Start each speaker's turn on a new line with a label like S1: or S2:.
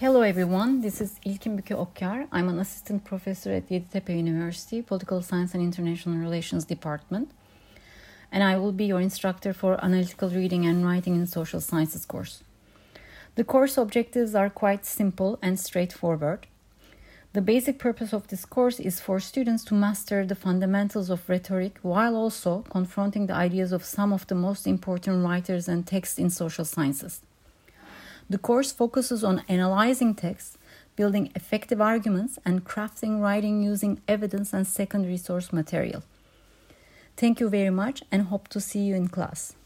S1: Hello everyone, this is İlkin Büke Okyar. I'm an assistant professor at Yeditepe University, Political Science and International Relations Department. And I will be your instructor for Analytical Reading and Writing in Social Sciences course. The course objectives are quite simple and straightforward. The basic purpose of this course is for students to master the fundamentals of rhetoric while also confronting the ideas of some of the most important writers and texts in social sciences. The course focuses on analyzing texts, building effective arguments, and crafting writing using evidence and secondary source material. Thank you very much and hope to see you in class.